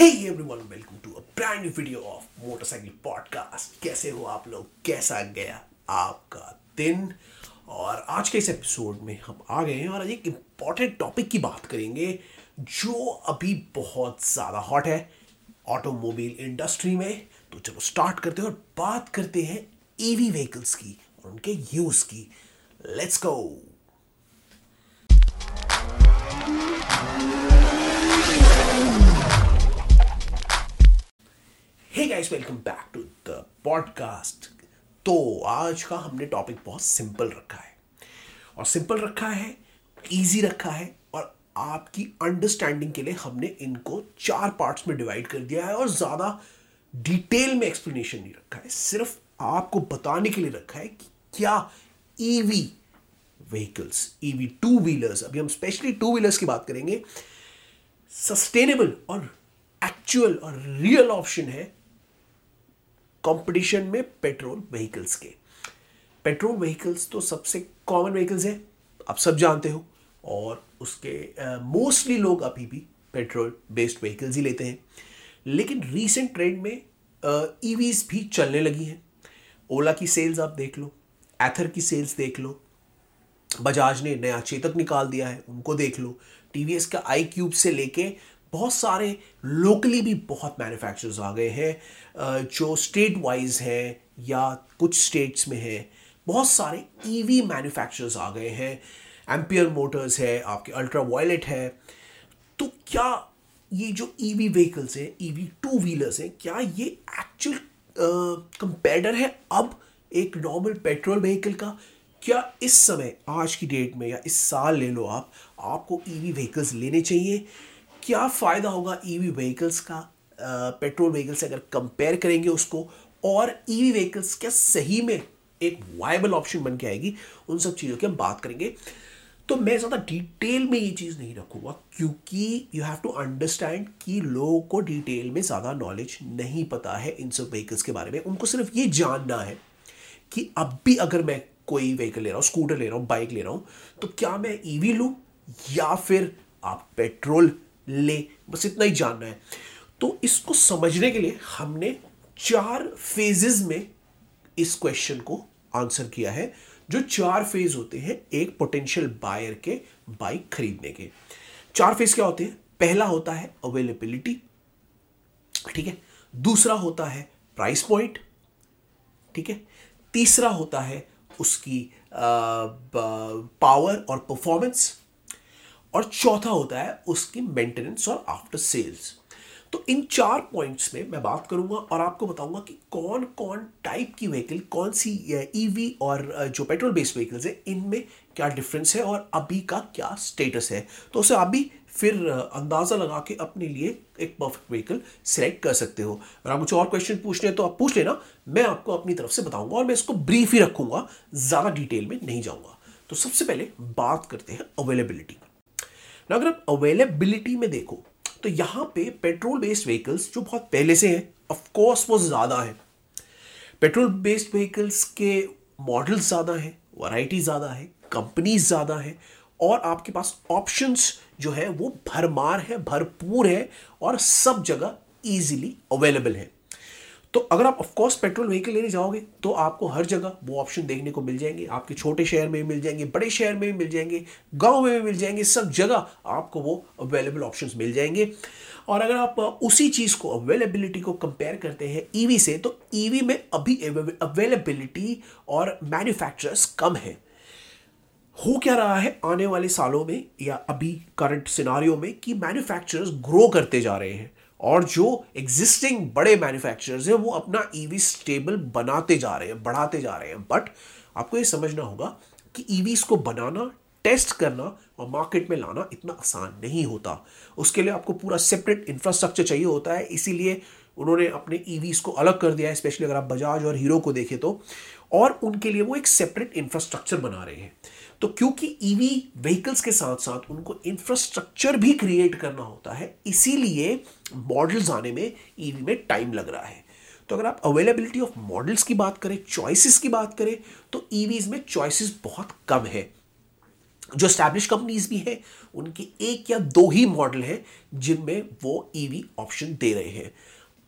Hey everyone, welcome to a brand new video of motorcycle podcast कैसे हो आप लोग? कैसा गया आपका दिन? और आज के इस एपिसोड में हम आ गए हैं और आज एक इंपॉर्टेंट टॉपिक की बात करेंगे जो अभी बहुत ज़्यादा हॉट है ऑटोमोबाइल इंडस्ट्री में। तो चलो स्टार्ट करते हैं और बात करते हैं ईवी व्हीकल्स की और उनके यूज़ की। Let's go guys welcome back to the podcast तो आज का हमने टॉपिक बहुत सिंपल रखा है। और सिंपल रखा है इजी रखा है, और आपकी अंडरस्टैंडिंग के लिए हमने इनको चार पार्ट्स में डिवाइड कर दिया है, और ज़्यादा डिटेल में एक्सप्लेनेशन नहीं रखा है। सिर्फ़ आपको बताने के लिए रखा है कि क्या EV vehicles EV two wheelers अभी हम स्पेशली टू व्हीलर्स की बात करेंगे सस्टेनेबल और एक्चुअल और रियल ऑप्शन है। कंपटीशन में पेट्रोल व्हीकल्स के। पेट्रोल व्हीकल्स तो सबसे कॉमन व्हीकल्स हैं आप सब जानते हो और उसके मोस्टली uh, लोग अभी भी पेट्रोल बेस्ड व्हीकल्स ही लेते हैं। लेकिन रीसेंट ट्रेंड में ईवीज uh, भी चलने लगी हैं। ओला की सेल्स आप देख लो एथर की सेल्स देख लो बजाज ने नया चेतक निकाल दिया है उनको देख लो। टीवीएस का आई क्यूब से लेके बहुत सारे लोकली भी बहुत मैन्युफैक्चरर्स आ गए हैं जो स्टेट वाइज हैं या कुछ स्टेट्स में हैं, बहुत सारे ईवी मैन्युफैक्चरर्स आ गए हैं। एम्पियर मोटर्स है, आपके अल्ट्रा वायलेट है। तो क्या ये जो ईवी व्हीकल्स हैं ईवी टू व्हीलर्स हैं, क्या ये एक्चुअल कंपेटर है अब एक नॉर्मल पेट्रोल व्हीकल का? क्या इस समय, आज की डेट में या इस साल ले लो आप, आपको ईवी व्हीकल्स लेने चाहिए? क्या फ़ायदा होगा ईवी व्हीकल्स का? पेट्रोल व्हीकल से अगर कंपेयर करेंगे उसको, और ईवी व्हीकल्स क्या सही में एक वायबल ऑप्शन बन के आएगी? उन सब चीज़ों की हम बात करेंगे। तो मैं ज़्यादा डिटेल में ये चीज़ नहीं रखूँगा, क्योंकि यू हैव टू अंडरस्टैंड कि लोगों को डिटेल में ज़्यादा नॉलेज नहीं पता है इन सब व्हीकल्स के बारे में। उनको सिर्फ़ ये जानना है कि अब भी अगर मैं कोई व्हीकल ले रहा हूँ स्कूटर ले रहा हूँ बाइक ले रहा हूँ तो क्या मैं ईवी लूँ या फिर आप पेट्रोल ले, बस इतना ही जानना है। तो इसको समझने के लिए हमने चार फेजेस में इस क्वेश्चन को आंसर किया है, जो चार फ़ेज़ होते हैं, एक पोटेंशियल बायर के बाइक खरीदने के। चार फ़ेज़ क्या होते हैं? पहला होता है अवेलेबिलिटी ठीक है? दूसरा होता है प्राइस पॉइंट ठीक है? तीसरा होता है उसकी पावर और परफॉर्मेंस और चौथा होता है उसकी मेंटेनेंस और आफ्टर सेल्स तो इन चार पॉइंट्स में मैं बात करूँगा और आपको बताऊँगा कि कौन कौन टाइप की व्हीकल कौन सी ईवी e और जो पेट्रोल बेस्ड व्हीकल्स है, इनमें क्या डिफरेंस है और अभी का क्या स्टेटस है? तो उसे आप भी फिर अंदाज़ा लगा के अपने लिए एक परफेक्ट व्हीकल सेलेक्ट कर सकते हो। अगर आप कुछ और क्वेश्चन पूछने हैं तो आप पूछ लेना, मैं आपको अपनी तरफ़ से बताऊँगा और मैं इसको ब्रीफ ही रखूँगा, ज़्यादा डिटेल में नहीं जाऊँगा। तो सबसे पहले बात करते हैं अवेलेबिलिटी अगर आप अवेलेबिलिटी में देखो तो यहाँ पे पेट्रोल बेस्ड व्हीकल्स जो बहुत पहले से हैं ऑफकोर्स वो ज़्यादा है। पेट्रोल बेस्ड व्हीकल्स के मॉडल्स ज़्यादा हैं वैरायटी ज़्यादा है कंपनीज़ ज़्यादा है, और आपके पास ऑप्शंस जो है, वो भरमार है, भरपूर है, और सब जगह इजीली अवेलेबल है। तो अगर आप ऑफकोर्स पेट्रोल व्हीकल लेने जाओगे तो आपको हर जगह वो ऑप्शन देखने को मिल जाएँगे। आपके छोटे शहर में भी मिल जाएँगे, बड़े शहर में भी मिल जाएँगे, गाँव में भी मिल जाएँगे, सब जगह आपको वो अवेलेबल ऑप्शंस मिल जाएँगे। और अगर आप उसी चीज़ को अवेलेबिलिटी को कंपेयर करते हैं ईवी से तो ईवी में अभी अवेलेबिलिटी और मैन्युफैक्चरर्स कम है। हो क्या रहा है आने वाले सालों में या अभी करंट सिनारियों में कि मैन्युफैक्चरर्स ग्रो करते जा रहे हैं? और जो एग्जिस्टिंग बड़े मैन्युफैक्चरर्स हैं, वो अपना ईवी e स्टेबल बनाते जा रहे हैं, बढ़ाते जा रहे हैं। बट आपको ये समझना होगा कि ईवीज e को बनाना टेस्ट करना और मार्केट में लाना इतना आसान नहीं होता। उसके लिए आपको पूरा सेपरेट इंफ्रास्ट्रक्चर चाहिए होता है। इसीलिए उन्होंने अपने ईवीज e को अलग कर दिया है स्पेशली अगर आप बजाज और हीरो को देखें तो। और उनके लिए वो एक सेपरेट इंफ्रास्ट्रक्चर बना रहे हैं। तो क्योंकि ईवी e व्हीकल्स के साथ साथ उनको इंफ्रास्ट्रक्चर भी क्रिएट करना होता है, इसीलिए मॉडल्स आने में ईवी e में टाइम लग रहा है। तो अगर आप अवेलेबिलिटी ऑफ़ मॉडल्स की बात करें चॉइसेस की बात करें तो ईवीज में चॉइसेस बहुत कम है। जो स्टैब्लिश कंपनीज़ भी हैं, उनके एक या दो ही मॉडल हैं, जिनमें वो ईवी ऑप्शन दे रहे हैं।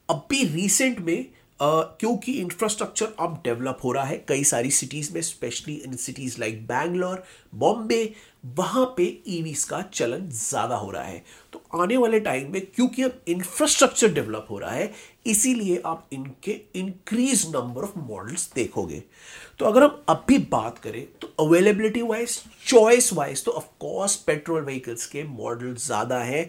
अब भी रिसेंट में क्योंकि इंफ्रास्ट्रक्चर अब डेवलप हो रहा है, कई सारी सिटीज़ में specially in cities like Bangalore Bombay वहाँ पे ईवीज का चलन ज़्यादा हो रहा है। तो आने वाले टाइम में क्योंकि अब इंफ्रास्ट्रक्चर डेवलप हो रहा है, इसीलिए आप इनके इंक्रीज नंबर ऑफ़ मॉडल्स देखोगे। तो अगर हम अब भी बात करें तो अवेलेबिलिटी वाइज चॉइस वाइज तो ऑफकोर्स पेट्रोल व्हीकल्स के मॉडल ज़्यादा है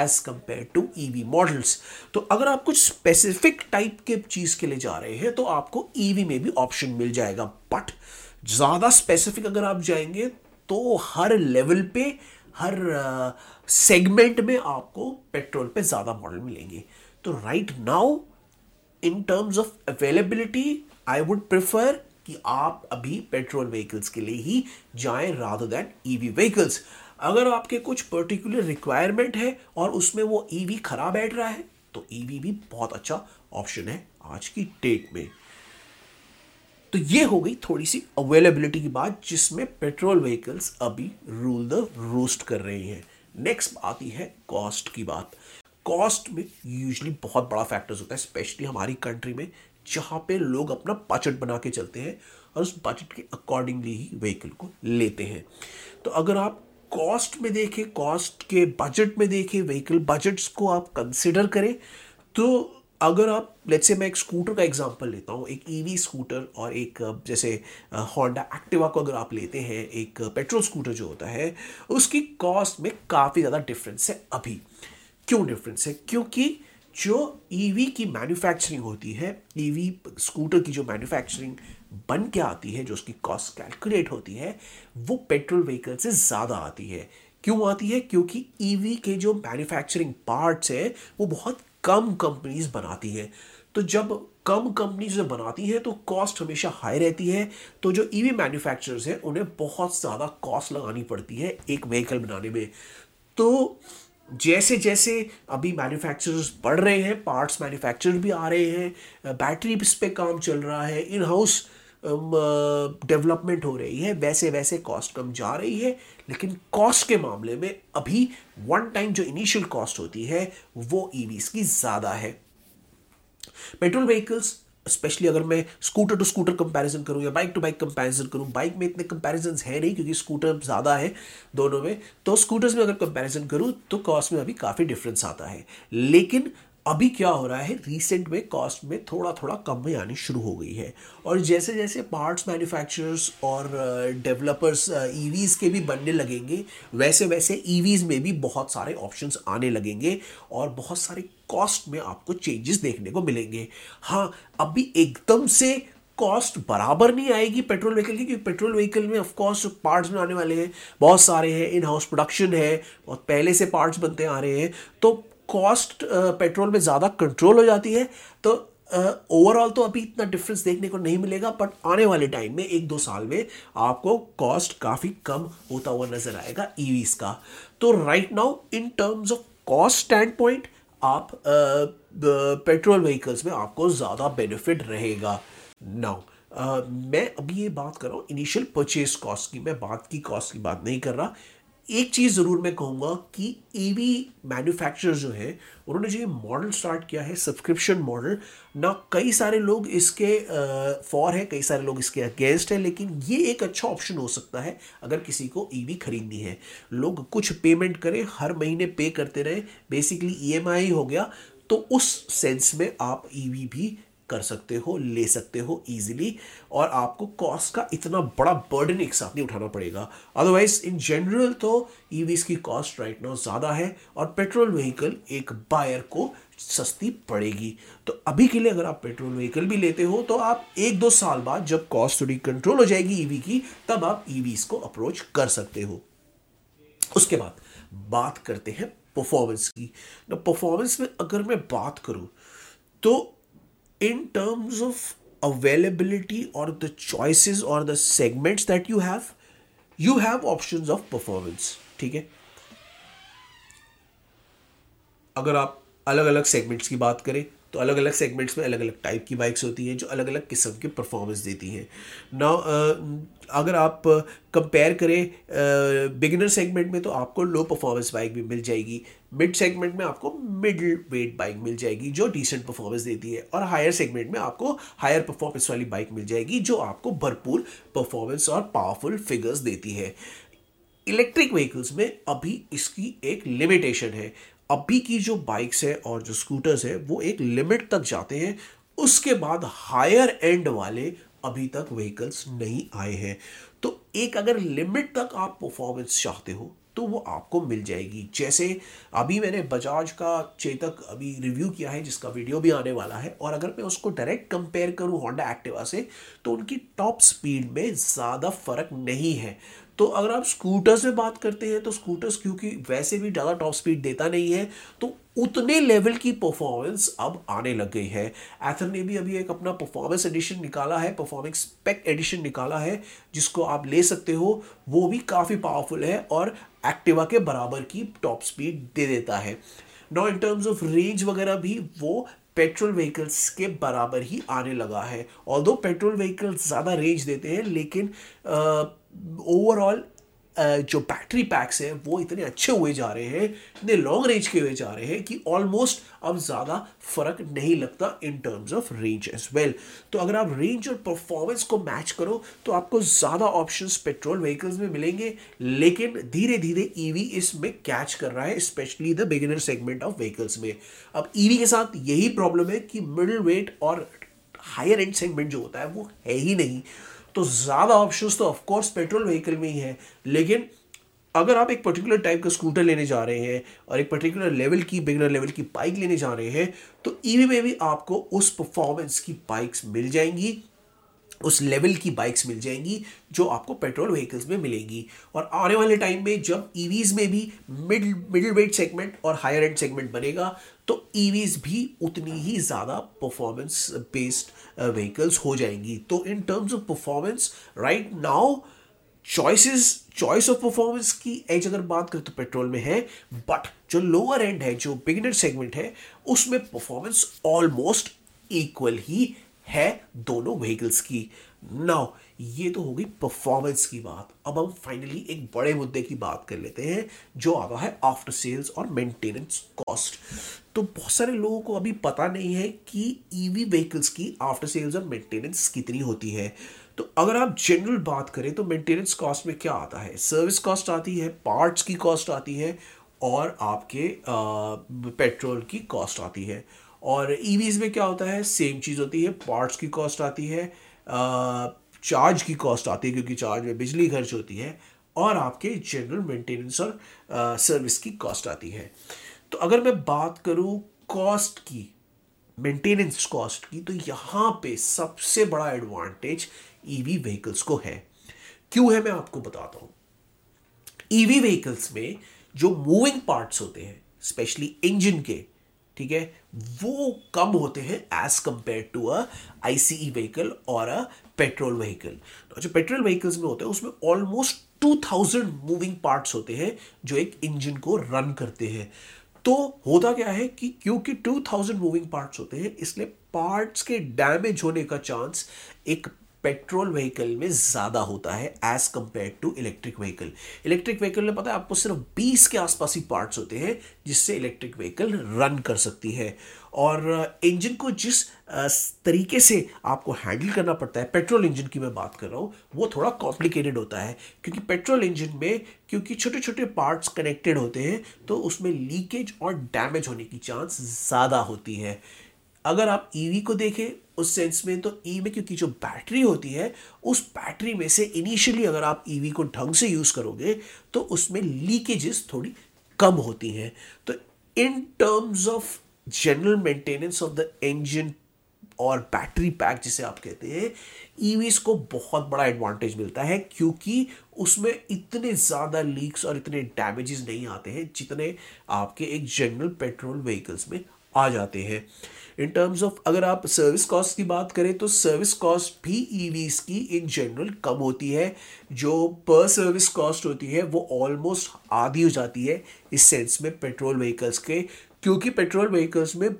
as compare to EV models तो अगर आप कुछ स्पेसिफिक टाइप के चीज़ के लिए जा रहे हैं तो आपको ईवी में भी ऑप्शन मिल जाएगा. बट ज़्यादा स्पेसिफिक अगर आप जाएँगे तो हर लेवल पे हर सेगमेंट uh, में आपको पेट्रोल पे ज़्यादा मॉडल मिलेंगे. तो right now in terms of availability I would prefer कि आप अभी पेट्रोल व्हीकल्स के लिए ही जाएँ रादर देन ईवी व्हीकल्स अगर आपके कुछ पर्टिकुलर रिक्वायरमेंट है और उसमें वो ईवी खराब बैठ रहा है तो ईवी भी बहुत अच्छा ऑप्शन है आज की डेट में। तो ये हो गई थोड़ी सी अवेलेबिलिटी की बात, जिसमें पेट्रोल व्हीकल्स अभी रूल द रोस्ट कर रहे हैं। नेक्स्ट आती है कॉस्ट की बात। कॉस्ट में यूजली बहुत बड़ा फैक्टर्स होता है स्पेशली हमारी कंट्री में जहाँ पे लोग अपना बजट बना के चलते हैं और उस बजट के अकॉर्डिंगली ही व्हीकल को लेते हैं। तो अगर आप कॉस्ट में देखें कॉस्ट के बजट में देखें व्हीकल बजट्स को आप कंसिडर करें तो अगर आप लेट्स से मैं एक स्कूटर का एग्जांपल लेता हूँ, एक ईवी स्कूटर और एक, जैसे होंडा एक्टिवा को अगर आप लेते हैं, एक पेट्रोल स्कूटर जो होता है, उसकी कॉस्ट में काफ़ी ज़्यादा डिफरेंस है अभी। क्यों डिफरेंस है? क्योंकि जो ईवी e की मैन्युफैक्चरिंग होती है ईवी e स्कूटर की जो मैन्युफैक्चरिंग बन के आती है, जो उसकी कॉस्ट कैलकुलेट होती है, वो पेट्रोल व्हीकल से ज़्यादा आती है। क्यों आती है? क्योंकि ईवी e के जो मैन्युफैक्चरिंग पार्ट्स हैं, वो बहुत कम कंपनीज़ बनाती हैं। तो जब कम कंपनीज़ बनाती हैं तो कॉस्ट हमेशा हाई रहती है। तो जो ईवी मैन्युफैक्चरर्स हैं, उन्हें बहुत ज़्यादा कॉस्ट लगानी पड़ती है एक व्हीकल बनाने में। तो जैसे जैसे अभी मैन्युफैक्चरर्स बढ़ रहे हैं पार्ट्स मैन्युफैक्चर भी आ रहे हैं बैटरी इस पे काम चल रहा है इन हाउस डेवलपमेंट हो रही है वैसे वैसे कॉस्ट कम जा रही है, लेकिन कॉस्ट के मामले में अभी वन टाइम जो इनिशियल कॉस्ट होती है, वो ईवीज की ज़्यादा है। पेट्रोल व्हीकल्स स्पेशली अगर मैं स्कूटर टू स्कूटर कंपैरिजन करूँ या बाइक टू बाइक कंपैरिजन करूँ बाइक में इतने कंपैरिजन है नहीं क्योंकि स्कूटर ज़्यादा है दोनों में तो स्कूटर्स में अगर कंपैरिजन करूँ तो कॉस्ट में अभी काफ़ी डिफरेंस आता है। लेकिन अभी क्या हो रहा है रिसेंट में कॉस्ट में थोड़ा थोड़ा कम में आनी शुरू हो गई है। और जैसे जैसे पार्ट्स मैन्युफैक्चरर्स और डेवलपर्स ईवीज़ के भी बनने लगेंगे वैसे वैसे ईवीज़ में भी बहुत सारे ऑप्शंस आने लगेंगे और बहुत सारे कॉस्ट में आपको चेंजेस देखने को मिलेंगे। हाँ अभी एकदम से कॉस्ट बराबर नहीं आएगी पेट्रोल व्हीकल की, क्योंकि पेट्रोल व्हीकल में ऑफकोर्स पार्ट्स बनाने वाले हैं, बहुत सारे हैं इन हाउस प्रोडक्शन है बहुत पहले से पार्ट्स बनते आ रहे हैं। तो कॉस्ट पेट्रोल uh, में ज़्यादा कंट्रोल हो जाती है तो ओवरऑल uh, तो अभी इतना डिफरेंस देखने को नहीं मिलेगा बट आने वाले टाइम में एक दो साल में आपको कॉस्ट काफ़ी कम होता हुआ नज़र आएगा ईवीज का। तो right now in terms of cost stand point आप पेट्रोल uh, व्हीकल्स में आपको ज़्यादा बेनिफिट रहेगा। नाउ Uh, मैं अभी ये बात कर रहा हूँ इनिशियल परचेज कॉस्ट की मैं बात की कॉस्ट की बात नहीं कर रहा। एक चीज़ ज़रूर मैं कहूँगा कि ईवी मैन्युफैक्चरर जो है, उन्होंने जो ये मॉडल स्टार्ट किया है सब्सक्रिप्शन मॉडल ना कई सारे लोग इसके फॉर है, कई सारे लोग इसके अगेंस्ट है, लेकिन ये एक अच्छा ऑप्शन हो सकता है अगर किसी को ईवी खरीदनी है। लोग कुछ पेमेंट करें, हर महीने पे करते रहे बेसिकली ईएमआई हो गया तो उस सेंस में आप ईवी भी कर सकते हो, ले सकते हो इजीली और आपको कॉस्ट का इतना बड़ा बर्डन एक साथ नहीं उठाना पड़ेगा। अदरवाइज़ इन जनरल तो ईवीज की कॉस्ट राइट नाउ ज़्यादा है और पेट्रोल व्हीकल एक बायर को सस्ती पड़ेगी। तो अभी के लिए अगर आप पेट्रोल व्हीकल भी लेते हो तो आप एक दो साल बाद जब कॉस्ट थोड़ी कंट्रोल हो जाएगी ईवी की, तब आप ईवीज को अप्रोच कर सकते हो। उसके बाद बात करते हैं परफॉर्मेंस की। परफॉर्मेंस में अगर मैं बात करूँ तो in terms of availability or the choices or the segments that you have you have options of performance ठीक है अगर आप अलग अलग सेगमेंट्स की बात करें तो अलग अलग सेगमेंट्स में अलग अलग टाइप की बाइक्स होती हैं, जो अलग अलग किस्म के परफॉर्मेंस देती हैं। ना अगर आप कंपेयर करें बिगिनर सेगमेंट में तो आपको लो परफॉर्मेंस बाइक भी मिल जाएगी। मिड सेगमेंट में आपको मिडिल वेट बाइक मिल जाएगी, जो डिसेंट परफॉर्मेंस देती है। और हायर सेगमेंट में आपको हायर परफॉर्मेंस वाली बाइक मिल जाएगी, जो आपको भरपूर परफॉर्मेंस और पावरफुल फिगर्स देती है। इलेक्ट्रिक व्हीकल्स में अभी इसकी एक लिमिटेशन है। अभी की जो बाइक्स है और जो स्कूटर्स है, वो एक लिमिट तक जाते हैं। उसके बाद हायर एंड वाले अभी तक व्हीकल्स नहीं आए हैं। तो एक अगर लिमिट तक आप परफॉर्मेंस चाहते हो तो वो आपको मिल जाएगी। जैसे अभी मैंने बजाज का चेतक अभी रिव्यू किया है, जिसका वीडियो भी आने वाला है, और अगर मैं उसको डायरेक्ट कंपेयर करूँ होंडा एक्टिवा से तो उनकी टॉप स्पीड में ज़्यादा फ़र्क नहीं है। तो अगर आप स्कूटर्स में बात करते हैं तो स्कूटर्स क्योंकि वैसे भी ज़्यादा टॉप स्पीड देता नहीं है तो उतने लेवल की परफॉर्मेंस अब आने लग गई है। एथर ने भी अभी एक अपना परफॉर्मेंस एडिशन निकाला है परफॉर्मेंस स्पेक एडिशन निकाला है, जिसको आप ले सकते हो। वो भी काफ़ी पावरफुल है और एक्टिवा के बराबर की टॉप स्पीड दे देता है। No in terms of range वगैरह भी, वो पेट्रोल व्हीकल्स के बराबर ही आने लगा है। ऑल पेट्रोल व्हीकल्स ज़्यादा रेंज देते हैं, लेकिन ओवरऑल जो बैटरी पैक्स हैं, वो इतने अच्छे हुए जा रहे हैं, इतने लॉन्ग रेंज के हुए जा रहे हैं कि ऑलमोस्ट अब ज़्यादा फ़र्क नहीं लगता in terms of range as well तो अगर आप रेंज और परफॉर्मेंस को मैच करो तो आपको ज़्यादा ऑप्शंस पेट्रोल व्हीकल्स में मिलेंगे, लेकिन धीरे धीरे ईवी इसमें कैच कर रहा है specially the beginner segment of vehicles में. अब ईवी के साथ यही प्रॉब्लम है कि मिडिल वेट और हायर एंड सेगमेंट जो होता है, वो है ही नहीं. तो ज़्यादा ऑप्शंस तो ऑफकोर्स पेट्रोल व्हीकल में ही है, लेकिन अगर आप एक पर्टिकुलर टाइप का स्कूटर लेने जा रहे हैं और एक पर्टिकुलर लेवल की बिगनर लेवल की बाइक लेने जा रहे हैं तो ईवी में भी आपको उस परफॉर्मेंस की बाइक्स मिल जाएँगी, उस लेवल की बाइक्स मिल जाएँगी जो आपको पेट्रोल व्हीकल्स में मिलेंगी। और आने वाले टाइम में जब ईवीज में भी मिड मिडिल वेट सेगमेंट और हायर एंड सेगमेंट बनेगा तो ईवीज भी उतनी ही ज़्यादा परफॉर्मेंस बेस्ड व्हीकल्स हो जाएँगी। तो in terms of performance right now choices choice of performance की एज अगर बात करें तो पेट्रोल में है बट जो लोअर एंड है, जो बिगिनर सेगमेंट है, उसमें परफॉर्मेंस ऑलमोस्ट इक्वल ही है दोनों व्हीकल्स की। नाउ ये तो होगी परफॉर्मेंस की बात। अब हम फाइनली एक बड़े मुद्दे की बात कर लेते हैं, जो आता है आफ्टर सेल्स और मेंटेनेंस कॉस्ट तो बहुत सारे लोगों को अभी पता नहीं है कि ईवी e व्हीकल्स की आफ्टर सेल्स और मेंटेनेंस कितनी होती है। तो अगर आप जनरल बात करें तो मेंटेनेंस कॉस्ट में क्या आता है? सर्विस कॉस्ट आती है पार्ट्स की कॉस्ट आती है और आपके पेट्रोल की कॉस्ट आती है। और ईवीज e में क्या होता है? सेम चीज़ होती है पार्ट्स की कॉस्ट आती है चार्ज की कॉस्ट आती है क्योंकि चार्ज में बिजली खर्च होती है और आपके जनरल मेंटेनेंस और सर्विस की कॉस्ट आती है। तो अगर मैं बात करूँ कॉस्ट की मेंटेनेंस कॉस्ट की तो यहाँ पे सबसे बड़ा एडवांटेज ईवी व्हीकल्स को है। क्यों है मैं आपको बताता हूँ? ईवी व्हीकल्स में जो मूविंग पार्ट्स होते हैं स्पेशली इंजन के, ठीक है, वो कम होते हैं as compared to a ICE vehicle और अ पेट्रोल व्हीकल जो पेट्रोल व्हीकल्स में होते हैं, उसमें almost two thousand moving parts होते हैं जो एक इंजन को रन करते हैं। तो होता क्या है कि क्योंकि 2000 मूविंग पार्ट्स होते हैं, इसलिए पार्ट्स के डैमेज होने का चांस एक पेट्रोल व्हीकल में ज़्यादा होता है as compared to electric vehicle electric vehicle में पता है आपको सिर्फ़ 20 के आसपास ही पार्ट्स होते हैं जिससे इलेक्ट्रिक व्हीकल रन कर सकती है। और इंजन को जिस तरीके से आपको हैंडल करना पड़ता है पेट्रोल इंजन की मैं बात कर रहा हूँ, वो थोड़ा कॉम्प्लिकेटेड होता है। क्योंकि पेट्रोल इंजन में, क्योंकि छोटे छोटे पार्ट्स कनेक्टेड होते हैं तो उसमें लीकेज और डैमेज होने की चांस ज़्यादा होती है। अगर आप ईवी e को देखें, उस सेंस में तो ई e में क्योंकि जो बैटरी होती है, उस बैटरी में से इनिशियली अगर आप ईवी e को ढंग से यूज़ करोगे तो उसमें लीकेजेस थोड़ी कम होती हैं। तो in terms of general maintenance of the engine और बैटरी पैक जिसे आप कहते हैं ईवीज को बहुत बड़ा एडवांटेज मिलता है क्योंकि उसमें इतने ज़्यादा लीक्स और इतने डैमेजेस नहीं आते हैं जितने आपके एक जनरल पेट्रोल व्हीकल्स में आ जाते हैं। इन टर्म्स ऑफ़ अगर आप सर्विस कॉस्ट की बात करें तो सर्विस कॉस्ट भी ईवीज की इन जनरल कम होती है। जो पर सर्विस कॉस्ट होती है, वो ऑलमोस्ट आधी हो जाती है इस सेंस में पेट्रोल व्हीकल्स के। क्योंकि पेट्रोल व्हीकल्स में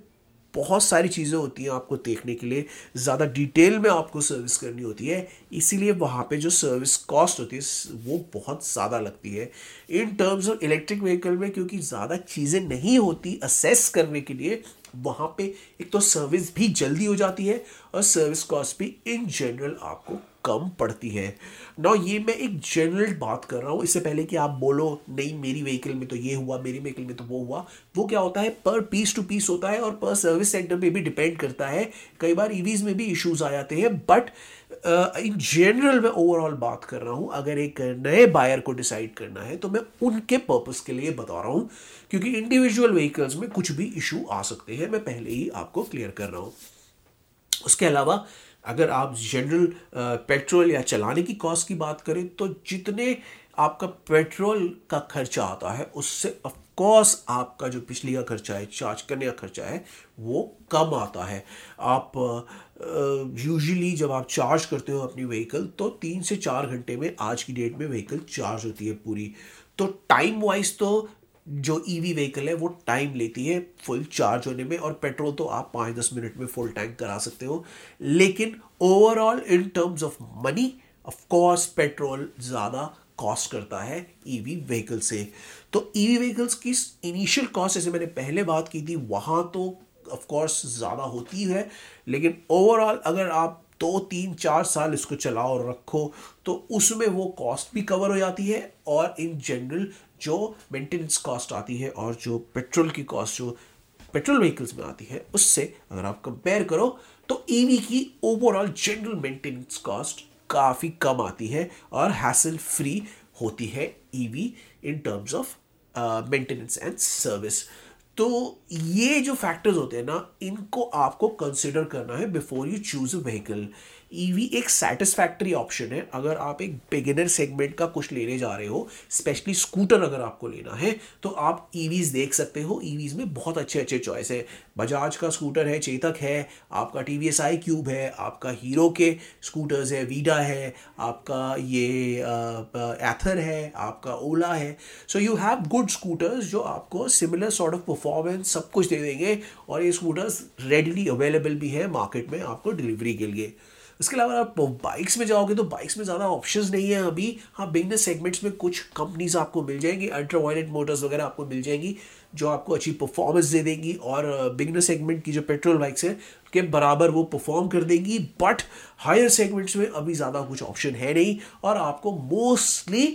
बहुत सारी चीज़ें होती हैं आपको देखने के लिए। ज़्यादा डिटेल में आपको सर्विस करनी होती है। इसीलिए वहाँ पे जो सर्विस कॉस्ट होती है, वो बहुत ज़्यादा लगती है। In terms of electric vehicle में, क्योंकि ज़्यादा चीज़ें नहीं होती असेस करने के लिए, वहाँ पे एक तो सर्विस भी जल्दी हो जाती है और सर्विस कॉस्ट भी इन जनरल आपको कम पड़ती है। ना ये मैं एक जनरल बात कर रहा हूँ। इससे पहले कि आप बोलो, नहीं, मेरी व्हीकल में तो ये हुआ, मेरी व्हीकल में तो वो हुआ। वो क्या होता है? पर पीस टू पीस होता है और पर सर्विस सेंटर पे भी डिपेंड करता है। कई बार ईवीज में भी इश्यूज़ आ जाते हैं बट इन जनरल मैं ओवरऑल बात कर रहा हूँ। अगर एक नए बायर को डिसाइड करना है तो मैं उनके पर्पज़ के लिए बता रहा हूँ, क्योंकि इंडिविजुअल व्हीकल्स में कुछ भी इशू आ सकते हैं। मैं पहले ही आपको क्लियर कर रहा हूँ। उसके अलावा अगर आप जनरल पेट्रोल या चलाने की कॉस्ट की बात करें तो जितने आपका पेट्रोल का खर्चा आता है, उससे ऑफकोर्स आपका जो बिजली का खर्चा है चार्ज करने का खर्चा है, वो कम आता है। आप यूजुअली जब आप चार्ज करते हो अपनी व्हीकल तो तीन से चार घंटे में आज की डेट में व्हीकल चार्ज होती है पूरी। तो टाइम वाइज तो जो ईवी e व्हीकल है, वो टाइम लेती है फुल चार्ज होने में और पेट्रोल तो आप पाँच दस मिनट में फुल टैंक करा सकते हो। लेकिन overall in terms of money of course petrol ज़्यादा कॉस्ट करता है ईवी e व्हीकल से। तो ईवी e व्हीकल्स की इनिशियल कॉस्ट जैसे मैंने पहले बात की थी, वहाँ तो ऑफ़ कोर्स ज़्यादा होती है लेकिन ओवरऑल अगर आप दो तीन चार साल इसको चलाओ और रखो तो उसमें वो कॉस्ट भी कवर हो जाती है और इन जनरल जो मेंटेनेंस कॉस्ट आती है और जो पेट्रोल की कॉस्ट जो पेट्रोल व्हीकल्स में आती है, उससे अगर आप कंपेयर करो तो ईवी e की ओवरऑल जनरल मेंटेनेंस कॉस्ट काफ़ी कम आती है और हैसल फ्री होती है EV in terms of maintenance and service तो ये जो फैक्टर्स होते हैं ना, इनको आपको कंसिडर करना है before you choose a vehicle EV एक सेटिस्फैक्ट्री ऑप्शन है। अगर आप एक बिगिनर सेगमेंट का कुछ लेने जा रहे हो स्पेशली स्कूटर अगर आपको लेना है तो आप ईवीज देख सकते हो। ईवीज में बहुत अच्छे अच्छे चॉइस है। बजाज का स्कूटर है, चेतक है, आपका T V S iQube है, आपका हीरो के स्कूटर्स है वीडा है, आपका ये एथर है, आपका ओला है। So you have good scooters जो आपको सिमिलर सॉर्ट ऑफ़ परफॉर्मेंस सब कुछ दे देंगे और ये स्कूटर्स रेडली अवेलेबल भी है मार्केट में आपको डिलीवरी के लिए। इसके अलावा आप बाइक्स में जाओगे तो बाइक्स में ज़्यादा ऑप्शंस नहीं है अभी। हाँ बिज़नेस सेगमेंट्स में कुछ कंपनीज़ आपको मिल जाएँगी अल्ट्रा वायलेट मोटर्स वगैरह आपको मिल जाएँगी, जो आपको अच्छी परफॉर्मेंस दे देंगी और बिगनर सेगमेंट की जो पेट्रोल बाइक्स है, के बराबर वो परफॉर्म कर देंगी बट हायर सेगमेंट्स में अभी ज़्यादा कुछ ऑप्शन है नहीं और आपको मोस्टली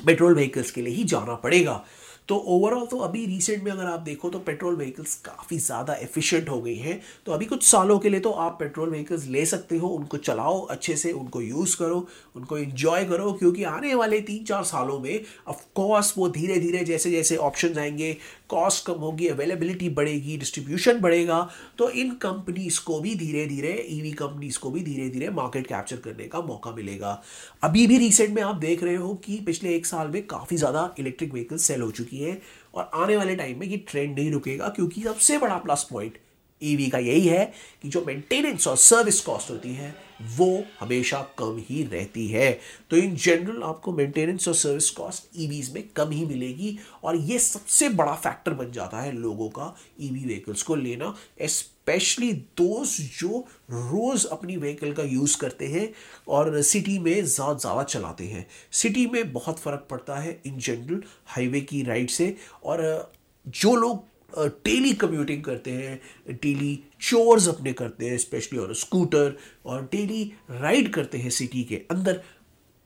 पेट्रोल व्हीकल्स के लिए ही जाना पड़ेगा। तो ओवरऑल तो अभी रिसेंट में अगर आप देखो तो पेट्रोल व्हीकल्स काफ़ी ज़्यादा एफिशिएंट हो गई हैं। तो अभी कुछ सालों के लिए तो आप पेट्रोल व्हीकल्स ले सकते हो, उनको चलाओ, अच्छे से उनको यूज़ करो, उनको इन्जॉय करो, क्योंकि आने वाले तीन चार सालों में ऑफकोर्स वो धीरे धीरे जैसे जैसे ऑप्शन आएँगे कॉस्ट कम होगी अवेलेबिलिटी बढ़ेगी डिस्ट्रीब्यूशन बढ़ेगा तो इन कंपनीज़ को भी धीरे धीरे ईवी कंपनीज़ को भी धीरे धीरे मार्केट कैप्चर करने का मौका मिलेगा। अभी भी रिसेंट में आप देख रहे हो कि पिछले एक साल में काफ़ी ज़्यादा इलेक्ट्रिक व्हीकल सेल हो चुकी हैं और आने वाले टाइम में ये ट्रेंड नहीं रुकेगा, क्योंकि सबसे बड़ा प्लस पॉइंट ईवी का यही है कि जो मेंटेनेंस और सर्विस कॉस्ट होती है, वो हमेशा कम ही रहती है। तो इन जनरल आपको मेंटेनेंस और सर्विस कॉस्ट ईवीज में कम ही मिलेगी और ये सबसे बड़ा फैक्टर बन जाता है लोगों का ईवी व्हीकल्स को लेना स्पेशली दोस्त जो रोज़ अपनी व्हीकल का यूज़ करते हैं और सिटी में ज़्यादा ज़्यादा चलाते हैं। सिटी में बहुत फ़र्क पड़ता है इन जनरल हाईवे की राइड से और जो लोग डेली कम्यूटिंग करते हैं डेली चोर्स अपने करते हैं स्पेशली और स्कूटर और डेली राइड करते हैं सिटी के अंदर,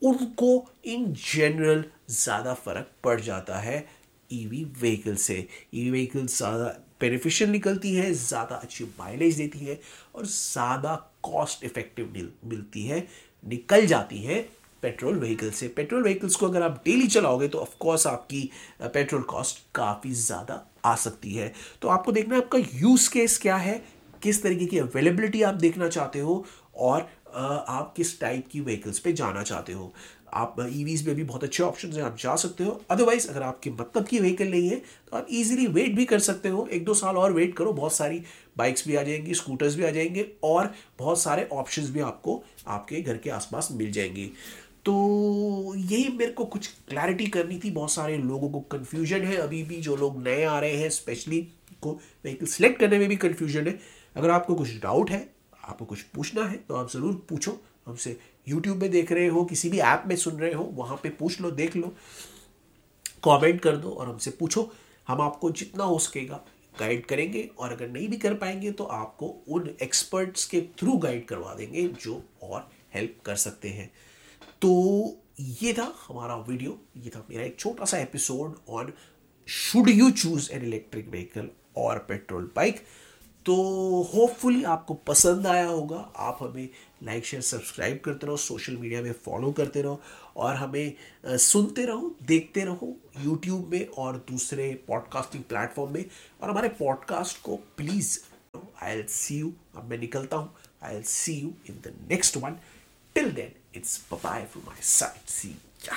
उनको इन जनरल ज़्यादा फ़र्क पड़ जाता है ईवी व्हीकल से। ईवी व्हीकल ज़्यादा बेनिफिशियल निकलती है, ज़्यादा अच्छी माइलेज देती है और ज़्यादा कॉस्ट इफ़ेक्टिव मिलती है, निकल जाती है पेट्रोल व्हीकल से। पेट्रोल व्हीकल्स को अगर आप डेली चलाओगे तो ऑफकोर्स आपकी पेट्रोल कॉस्ट काफ़ी ज़्यादा आ सकती है। तो आपको देखना है आपका यूज़ केस क्या है, किस तरीके की अवेलेबिलिटी आप देखना चाहते हो और आप किस टाइप की व्हीकल्स पे जाना चाहते हो। आप ईवीज में भी बहुत अच्छे ऑप्शन हैं, आप जा सकते हो। अदरवाइज़ अगर आपके मतलब की व्हीकल नहीं है तो आप इजीली वेट भी कर सकते हो। एक दो साल और वेट करो, बहुत सारी बाइक्स भी आ जाएँगी स्कूटर्स भी आ जाएँगे और बहुत सारे ऑप्शंस भी आपको आपके घर के आसपास मिल जाएँगे। तो यही मेरे को कुछ क्लैरिटी करनी थी। बहुत सारे लोगों को कन्फ्यूज़न है अभी भी, जो लोग नए आ रहे हैं स्पेशली को व्हीकल सेलेक्ट करने में भी कन्फ्यूज़न है। अगर आपको कुछ डाउट है, आपको कुछ पूछना है तो आप ज़रूर पूछो। हमसे यूट्यूब में देख रहे हो, किसी भी ऐप में सुन रहे हो, वहाँ पे पूछ लो, देख लो कमेंट कर दो और हमसे पूछो। हम आपको जितना हो सकेगा गाइड करेंगे और अगर नहीं भी कर पाएँगे तो आपको उन एक्सपर्ट्स के थ्रू गाइड करवा देंगे, जो और हेल्प कर सकते हैं। तो ये था हमारा वीडियो, ये था मेरा एक छोटा सा episode on should you choose an electric vehicle और पेट्रोल बाइक तो होपफुली आपको पसंद आया होगा। आप हमें लाइक शेयर सब्सक्राइब करते रहो सोशल मीडिया में फॉलो करते रहो और हमें सुनते रहो, देखते रहो यूट्यूब में और दूसरे पॉडकास्टिंग प्लेटफॉर्म में और हमारे पॉडकास्ट को please I L C U अब मैं निकलता हूँ। I L C U in the next one Till then, it's bye bye from my side. See ya.